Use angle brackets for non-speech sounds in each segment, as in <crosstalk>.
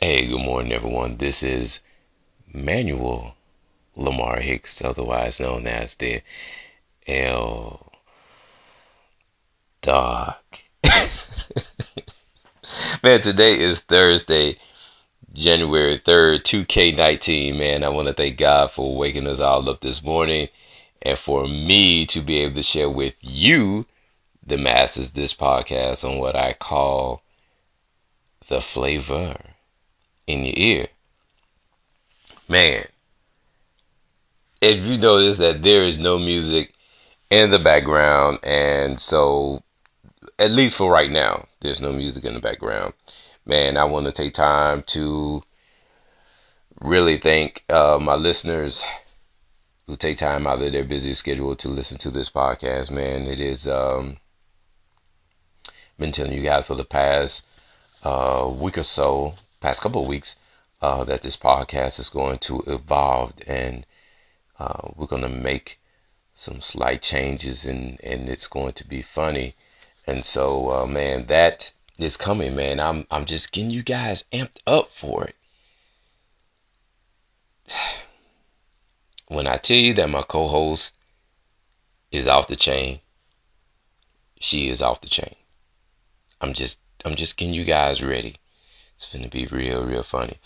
Hey, good morning, everyone. This is Manuel Lamar Hicks, otherwise known as the L Dog. <laughs> man, today is Thursday, January 3rd, 2K19. Man, I want to thank God for waking us all up this morning and for me to be able to share with you, the masses, this podcast on what I call the flavor in your ear. Man, if you notice that there is no music in the background, and so at least for right now, there's no music in the background. Man, I want to take time to really thank uh, my listeners who take time out of their busy schedule to listen to this podcast. Man, it is um, been telling you guys for the past uh, week or so, past couple of weeks, uh, that this podcast is going to evolve and uh, we're going to make some slight changes and, and it's going to be funny. And so, uh, man, that is coming, man. I'm, I'm just getting you guys amped up for it. <sighs> When I tell you that my co-host is off the chain, she is off the chain. I'm just, I'm just getting you guys ready. It's gonna be real, real funny.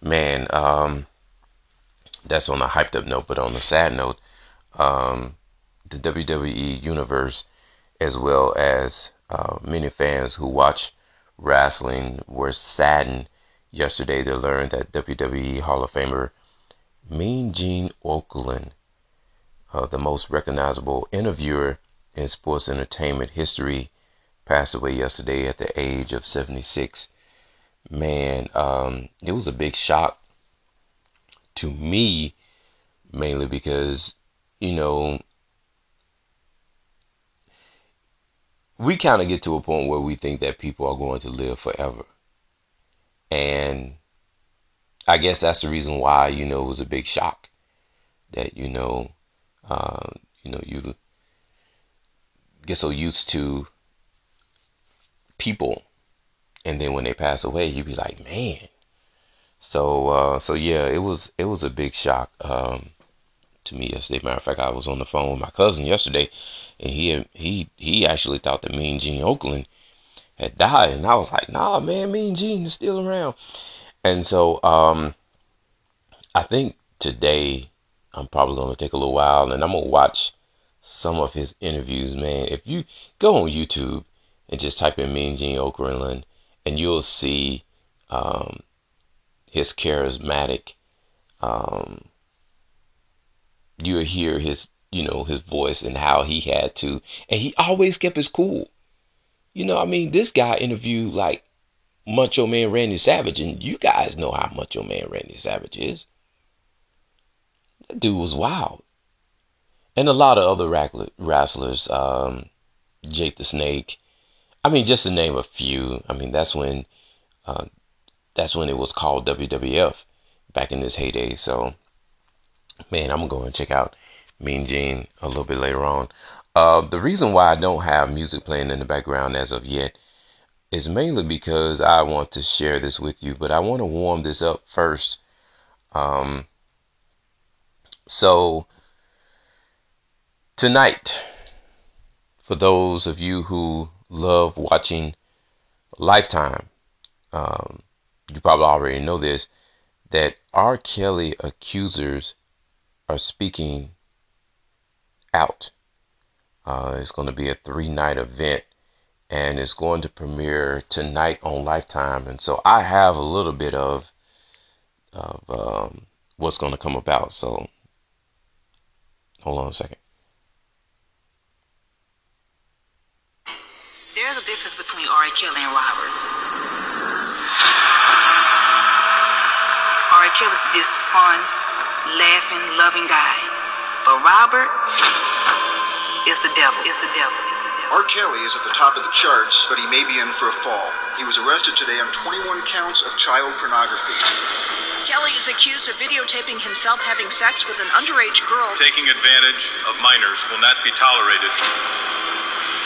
Man, um, that's on a hyped up note, but on a sad note, um, the WWE universe, as well as uh, many fans who watch wrestling, were saddened yesterday to learn that WWE Hall of Famer Mean Gene Okerlund, uh, the most recognizable interviewer in sports entertainment history, passed away yesterday at the age of 76 man, um, it was a big shock to me, mainly because, you know, we kind of get to a point where we think that people are going to live forever. And I guess that's the reason why, you know, it was a big shock that, you know, uh, you know, you get so used to people and then when they pass away, you'd be like, man. So uh, so yeah, it was it was a big shock um, to me yesterday. Matter of fact, I was on the phone with my cousin yesterday, and he he he actually thought that Mean Gene Okerlund had died, and I was like, nah, man, Mean Gene is still around. And so um, I think today I'm probably gonna take a little while, and I'm gonna watch some of his interviews, man. If you go on YouTube and just type in Mean Gene Okerlund and you'll see um, his charismatic. Um, you'll hear his, you know, his voice and how he had to, and he always kept his cool. You know, I mean, this guy interviewed like Macho Man Randy Savage, and you guys know how Macho Man Randy Savage is. That dude was wild, and a lot of other wrestlers, um, Jake the Snake, I mean, just to name a few. I mean, that's when uh, that's when it was called WWF back in this heyday. So, man, I'm gonna go and check out Mean Gene a little bit later on. Uh, the reason why I don't have music playing in the background as of yet is mainly because I want to share this with you, but I want to warm this up first. Um, so tonight, for those of you who love watching Lifetime. Um, you probably already know this that R. Kelly accusers are speaking out. Uh, it's going to be a three night event and it's going to premiere tonight on Lifetime. And so I have a little bit of of um, what's going to come about. So hold on a second. There's a difference between R. Kelly and Robert. R. Kelly's this fun, laughing, loving guy. But Robert is the devil, is the devil, is the devil. R. Kelly is at the top of the charts, but he may be in for a fall. He was arrested today on 21 counts of child pornography. Kelly is accused of videotaping himself having sex with an underage girl. Taking advantage of minors will not be tolerated.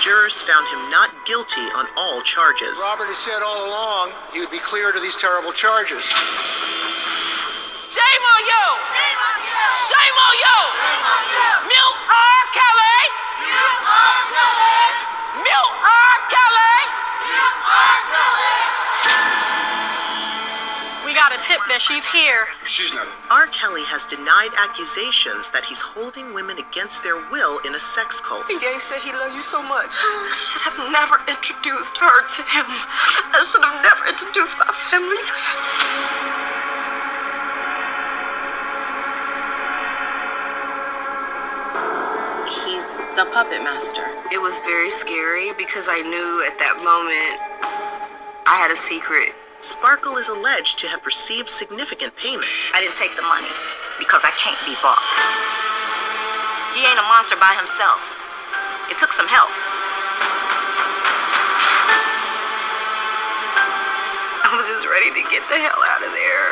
Jurors found him not guilty on all charges. Robert has said all along he would be cleared of these terrible charges. Shame on you! Shame on you! Shame on you! Shame on you! Milk she's here. She's not. R. Kelly has denied accusations that he's holding women against their will in a sex cult. Dave said he loved you so much. I should have never introduced her to him. I should have never introduced my family to him. He's the puppet master. It was very scary because I knew at that moment I had a secret. Sparkle is alleged to have received significant payment. I didn't take the money because I can't be bought. He ain't a monster by himself. It took some help. I'm just ready to get the hell out of there.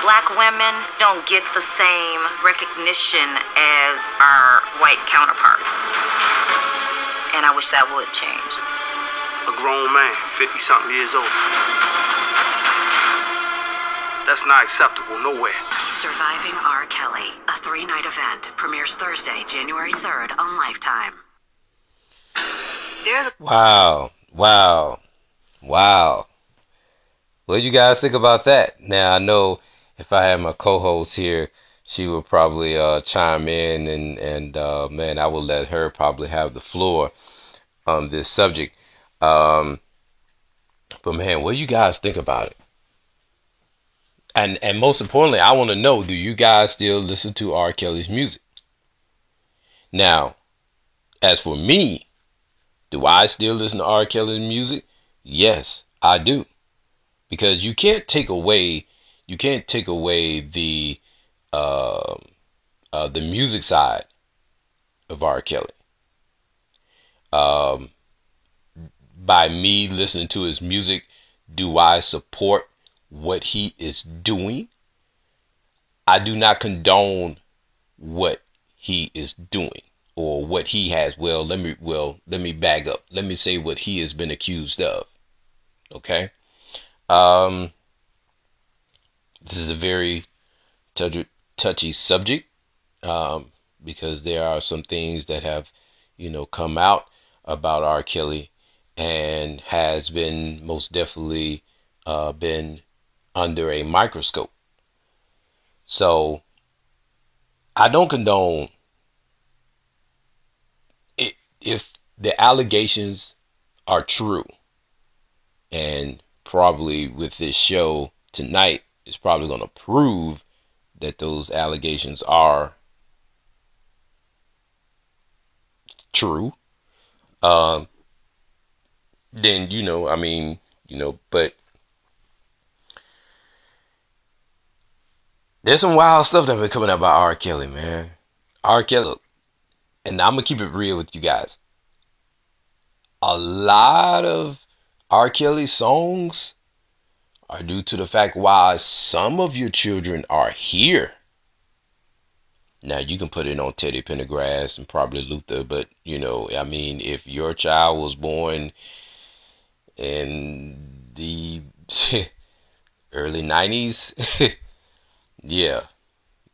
Black women don't get the same recognition as our white counterparts. And I wish that would change. A grown man, 50 something years old. That's not acceptable nowhere. Surviving R. Kelly, a three night event, premieres Thursday, January 3rd on Lifetime. There's a Wow. Wow. Wow. What do you guys think about that? Now I know if I had my co-host here, she would probably uh, chime in and and uh, man, I will let her probably have the floor on this subject. Um, but man, what do you guys think about it? And and most importantly, I want to know: Do you guys still listen to R. Kelly's music? Now, as for me, do I still listen to R. Kelly's music? Yes, I do. Because you can't take away you can't take away the uh, uh, the music side of R. Kelly. Um, by me listening to his music, do I support what he is doing? I do not condone what he is doing or what he has well let me well let me bag up let me say what he has been accused of okay um this is a very touchy, touchy subject um, because there are some things that have you know come out about R. Kelly and has been most definitely uh, been under a microscope. So I don't condone it if the allegations are true, and probably with this show tonight is probably going to prove that those allegations are true. Um, then you know, I mean, you know, but there's some wild stuff that's been coming out about R. Kelly, man. R. Kelly, and I'm gonna keep it real with you guys. A lot of R. Kelly songs are due to the fact why some of your children are here. Now you can put it on Teddy Pendergrass and probably Luther, but you know, I mean, if your child was born in the <laughs> early '90s, <laughs> yeah,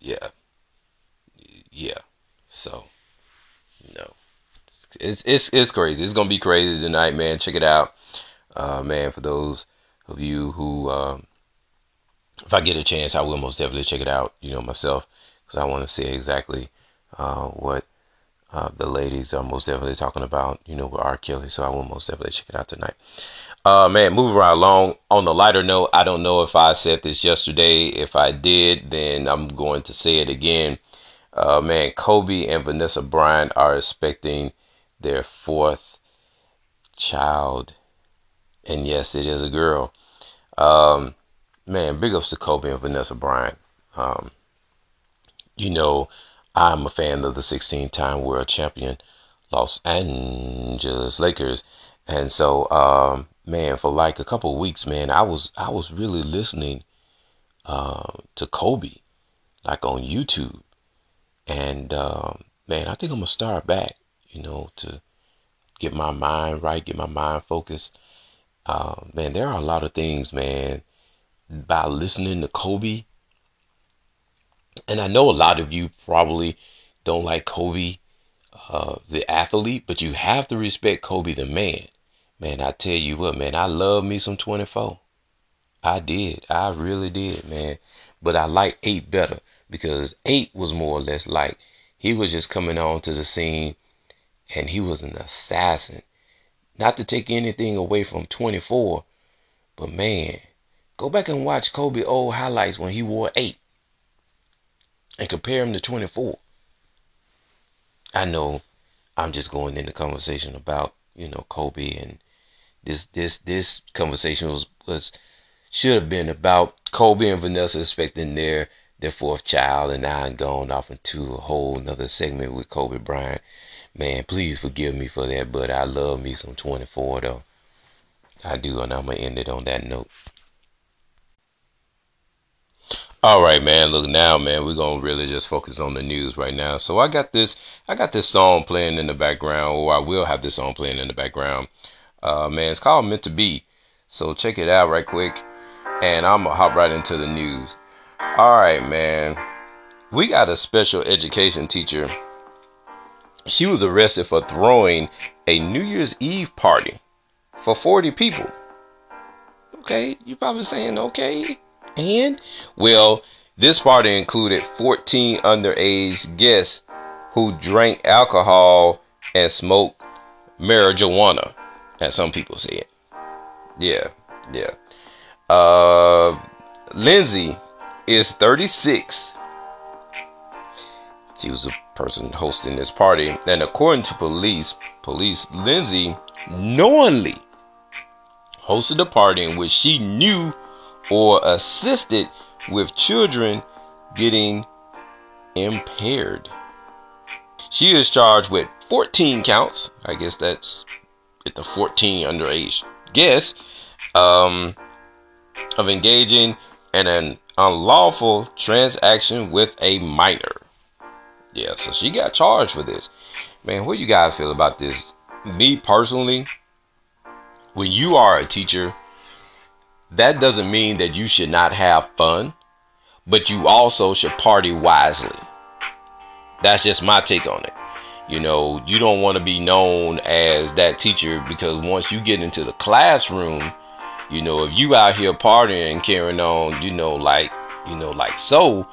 yeah, yeah. So, no, it's it's it's crazy. It's gonna be crazy tonight, man. Check it out, uh, man. For those of you who, uh, if I get a chance, I will most definitely check it out. You know myself because I want to see exactly uh, what uh, the ladies are most definitely talking about. You know, with R. Kelly. So I will most definitely check it out tonight. Uh, man, moving right along. On the lighter note, I don't know if I said this yesterday. If I did, then I'm going to say it again. Uh, man, Kobe and Vanessa Bryant are expecting their fourth child. And yes, it is a girl. Um, man, big ups to Kobe and Vanessa Bryant. Um, you know, I'm a fan of the 16 time world champion Los Angeles Lakers. And so, um, man, for like a couple weeks, man, I was I was really listening uh, to Kobe, like on YouTube, and um, man, I think I'm gonna start back. you know, to get my mind right, get my mind focused. Uh, man, there are a lot of things, man, by listening to Kobe. And I know a lot of you probably don't like Kobe, uh, the athlete, but you have to respect Kobe, the man. Man, I tell you what, man, I love me some 24. I did. I really did, man. But I like 8 better because 8 was more or less like he was just coming on to the scene and he was an assassin. Not to take anything away from 24, but man, go back and watch Kobe old highlights when he wore 8 and compare him to 24. I know I'm just going into conversation about, you know, Kobe and this this this conversation was was should have been about Kobe and Vanessa expecting their their fourth child and now I'm going off into a whole another segment with Kobe Bryant. Man, please forgive me for that, but I love me some 24 though. I do, and I'm gonna end it on that note. All right, man. Look now, man. We're gonna really just focus on the news right now. So I got this, I got this song playing in the background, or I will have this song playing in the background. Uh, man, it's called Meant to Be. So check it out right quick, and I'm gonna hop right into the news. All right, man. We got a special education teacher. She was arrested for throwing a New Year's Eve party for 40 people. Okay, you probably saying okay. And well, this party included 14 underage guests who drank alcohol and smoked marijuana, as some people say it. Yeah, yeah. Uh, Lindsay is 36. She was a person hosting this party, and according to police, police Lindsay knowingly hosted a party in which she knew or assisted with children getting impaired. She is charged with 14 counts. I guess that's at the 14 underage guess um, of engaging in an unlawful transaction with a minor. Yeah, so she got charged for this. Man, what do you guys feel about this? Me personally, when you are a teacher, that doesn't mean that you should not have fun, but you also should party wisely. That's just my take on it. You know, you don't want to be known as that teacher because once you get into the classroom, you know, if you out here partying carrying on, you know, like, you know, like so,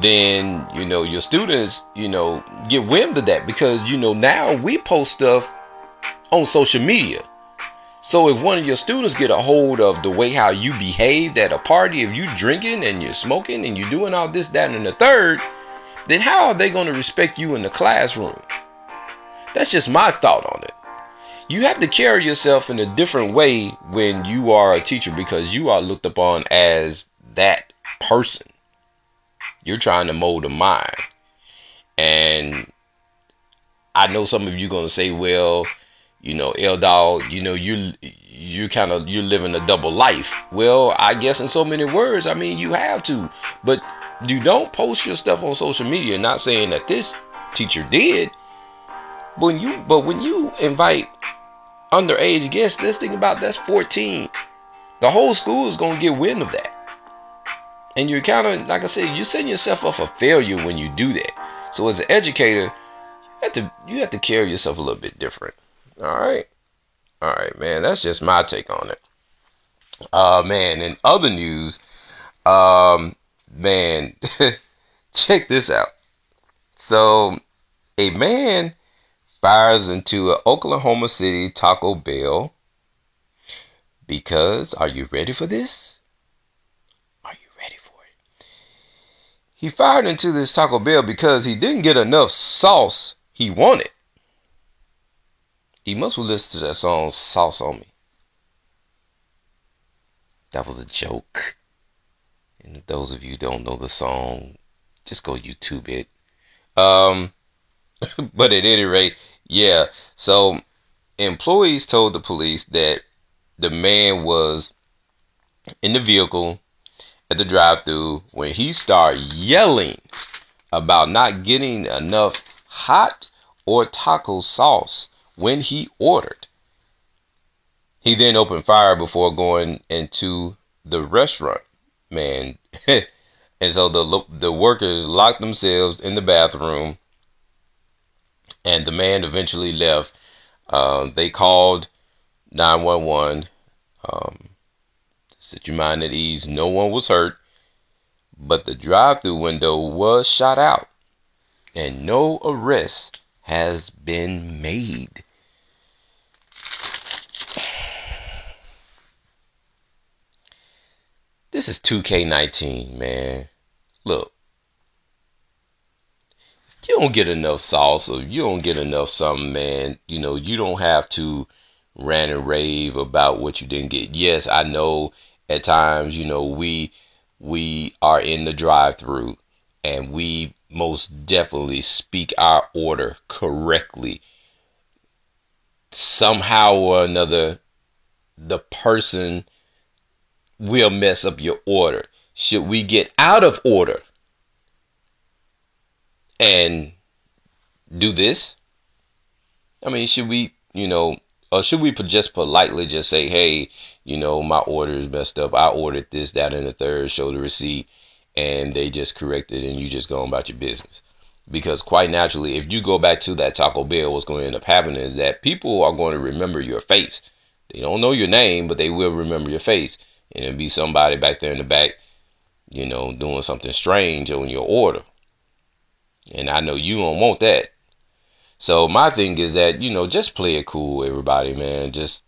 then, you know, your students, you know, get wind of that because, you know, now we post stuff on social media. So if one of your students get a hold of the way how you behaved at a party, if you drinking and you're smoking and you're doing all this, that, and the third, then how are they going to respect you in the classroom? That's just my thought on it. You have to carry yourself in a different way when you are a teacher because you are looked upon as that person. You're trying to mold a mind. And I know some of you going to say, well, you know, L dog, you know, you you kind of you're living a double life. Well, I guess in so many words, I mean, you have to, but you don't post your stuff on social media. Not saying that this teacher did, but when you but when you invite underage guests, let's think about that's 14. The whole school is gonna get wind of that, and you're kind of like I said, you're setting yourself up for failure when you do that. So as an educator, you have to you have to carry yourself a little bit different. All right. All right, man. That's just my take on it. Uh man, in other news, um man, <laughs> check this out. So, a man fires into an Oklahoma City Taco Bell because are you ready for this? Are you ready for it? He fired into this Taco Bell because he didn't get enough sauce he wanted. He must have listened to that song Sauce on Me. That was a joke. And if those of you don't know the song, just go YouTube it. Um <laughs> but at any rate, yeah. So employees told the police that the man was in the vehicle at the drive-through when he started yelling about not getting enough hot or taco sauce when he ordered. He then opened fire before going into the restaurant. Man, <laughs> and so the the workers locked themselves in the bathroom, and the man eventually left. Uh, they called 911. Um, set your mind at ease. No one was hurt, but the drive-through window was shot out, and no arrest has been made. This is 2K19, man. Look, you don't get enough salsa. You don't get enough something, man. You know, you don't have to rant and rave about what you didn't get. Yes, I know at times, you know, we we are in the drive-through and we most definitely speak our order correctly. Somehow or another, the person will mess up your order. Should we get out of order and do this? I mean, should we, you know, or should we just politely just say, hey, you know, my order is messed up. I ordered this, that, and the third, show the receipt, and they just correct it, and you just go about your business. Because quite naturally, if you go back to that Taco Bell, what's going to end up happening is that people are going to remember your face. They don't know your name, but they will remember your face and it'll be somebody back there in the back, you know, doing something strange on your order. And I know you don't want that. So my thing is that, you know, just play it cool, everybody, man. Just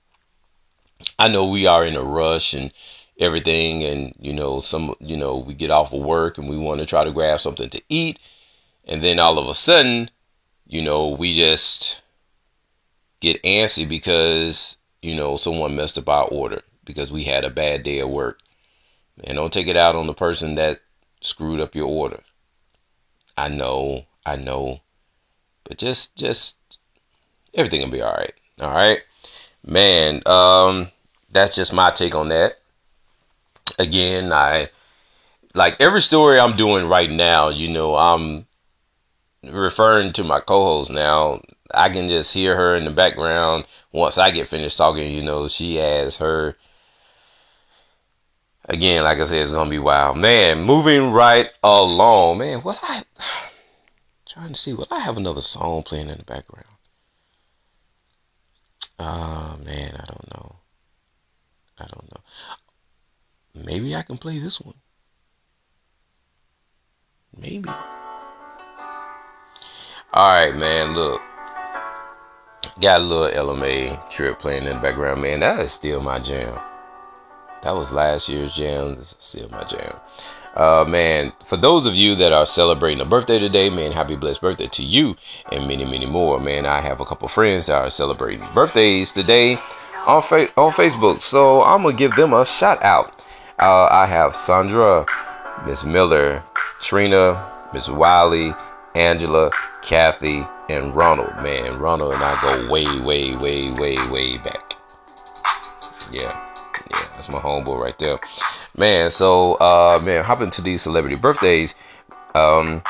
I know we are in a rush and everything and you know, some you know, we get off of work and we want to try to grab something to eat and then all of a sudden, you know, we just get antsy because, you know, someone messed up our order because we had a bad day at work. And don't take it out on the person that screwed up your order. I know, I know. But just just everything will be alright. Alright? Man, um that's just my take on that. Again, I like every story I'm doing right now, you know, I'm referring to my co-host now. I can just hear her in the background once I get finished talking, you know, she has her again, like I said, it's gonna be wild. Man, moving right along. Man, what I <sighs> trying to see what I have another song playing in the background. Oh man, I don't know. I don't know. Maybe I can play this one. Maybe. Alright, man, look. Got a little LMA trip playing in the background, man. That is still my jam. That was last year's jam. Is still my jam. Uh, man, for those of you that are celebrating a birthday today, man, happy blessed birthday to you and many, many more. Man, I have a couple friends that are celebrating birthdays today on fa- on Facebook, so I'm gonna give them a shout out. Uh, I have Sandra, Miss Miller, Trina, Miss Wiley, Angela, Kathy, and Ronald. Man, Ronald and I go way, way, way, way, way back. Yeah. Yeah, that's my homeboy right there. Man, so uh man, hopping to these celebrity birthdays. Um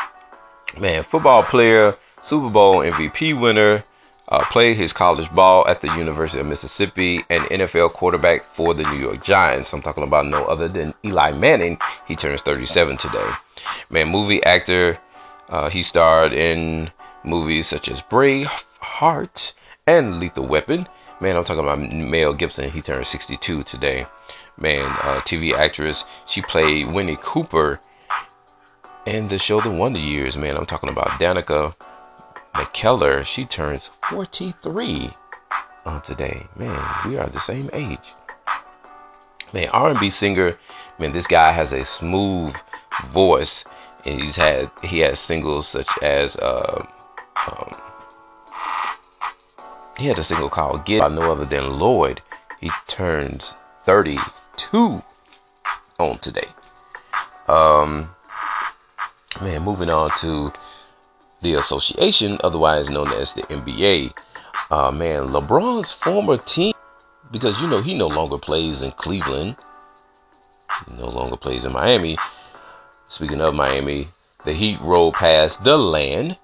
man, football player, Super Bowl MVP winner, uh, played his college ball at the University of Mississippi, and NFL quarterback for the New York Giants. I'm talking about no other than Eli Manning. He turns 37 today. Man, movie actor. Uh, he starred in movies such as Braveheart and Lethal Weapon. Man, I'm talking about Mel Gibson. He turned 62 today. Man, uh, TV actress. She played Winnie Cooper in the show The Wonder Years. Man, I'm talking about Danica McKellar. She turns 43 on today. Man, we are the same age. Man, R&B singer. Man, this guy has a smooth voice, and he's had he has singles such as uh, um, he had a single called Get by no other than Lloyd. He turns 32 on today. Um, man, moving on to the association, otherwise known as the NBA. Uh, man, LeBron's former team, because you know he no longer plays in Cleveland, he no longer plays in Miami. Speaking of Miami, the Heat rolled past the land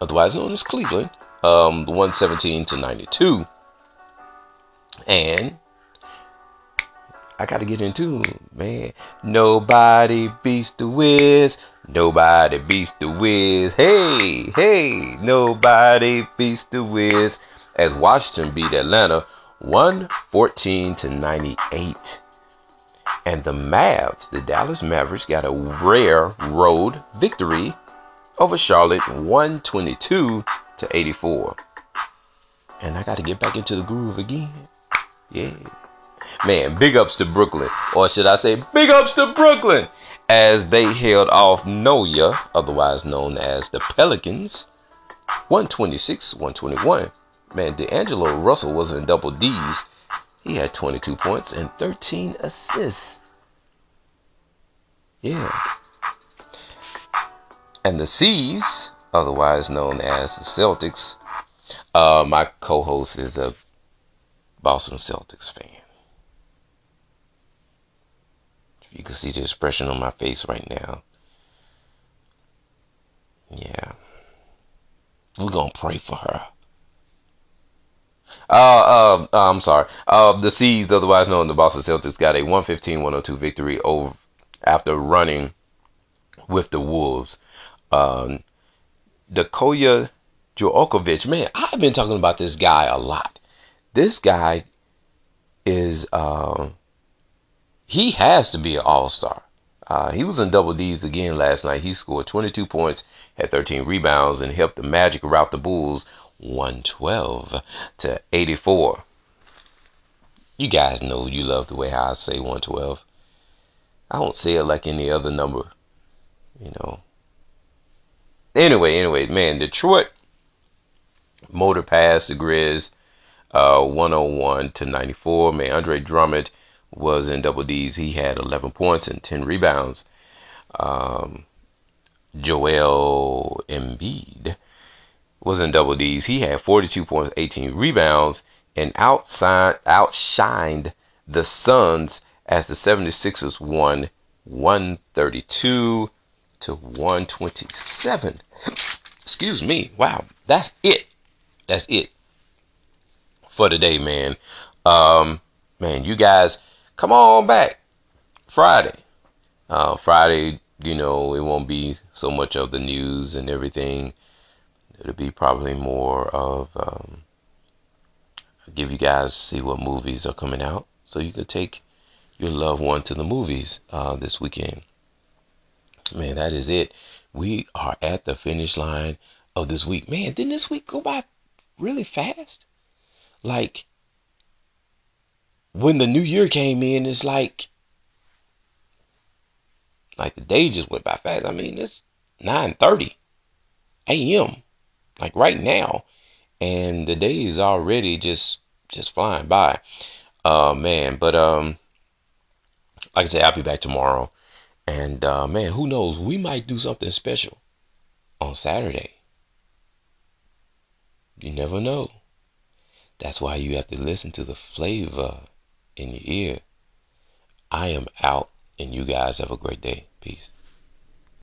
otherwise known as Cleveland, um, 117 to 92. And I got to get into man. Nobody beats the Wiz. Nobody beats the Wiz. Hey, hey, nobody beats the Wiz. As Washington beat Atlanta 114 to 98. And the Mavs, the Dallas Mavericks, got a rare road victory over Charlotte 122 to 84. And I got to get back into the groove again. Yeah. Man, big ups to Brooklyn. Or should I say, big ups to Brooklyn as they held off NOLA, otherwise known as the Pelicans, 126 121. Man, D'Angelo Russell was in double D's. He had 22 points and 13 assists. Yeah. And the C's, otherwise known as the Celtics, uh, my co host is a Boston Celtics fan. You can see the expression on my face right now. Yeah. We're going to pray for her. Uh, uh, uh, I'm sorry. Uh, the C's, otherwise known as the Boston Celtics, got a 115-102 victory over after running with the Wolves. Um, Nikola Jokovic, man, I've been talking about this guy a lot. This guy is, uh, he has to be an all star. Uh, he was in double D's again last night. He scored 22 points, had 13 rebounds, and helped the Magic rout the Bulls 112 to 84. You guys know you love the way I say 112. I don't say it like any other number, you know. Anyway, anyway, man, Detroit motor past the Grizz uh, 101 to 94. Man, Andre Drummond was in double D's. He had 11 points and 10 rebounds. Um, Joel Embiid was in double D's. He had 42 points, 18 rebounds, and outside, outshined the Suns as the 76ers won 132 to 127. Excuse me. Wow. That's it. That's it for today, man. Um, man, you guys come on back Friday. Uh, Friday, you know, it won't be so much of the news and everything. It'll be probably more of um, give you guys see what movies are coming out, so you can take your loved one to the movies uh, this weekend. Man, that is it. We are at the finish line of this week. Man, didn't this week go by really fast? Like when the new year came in, it's like like the day just went by fast. I mean, it's 9:30 a.m. like right now, and the day is already just just flying by. Uh man, but um like I said, I'll be back tomorrow. And uh man, who knows? We might do something special on Saturday. You never know. That's why you have to listen to the flavor in your ear. I am out, and you guys have a great day. Peace.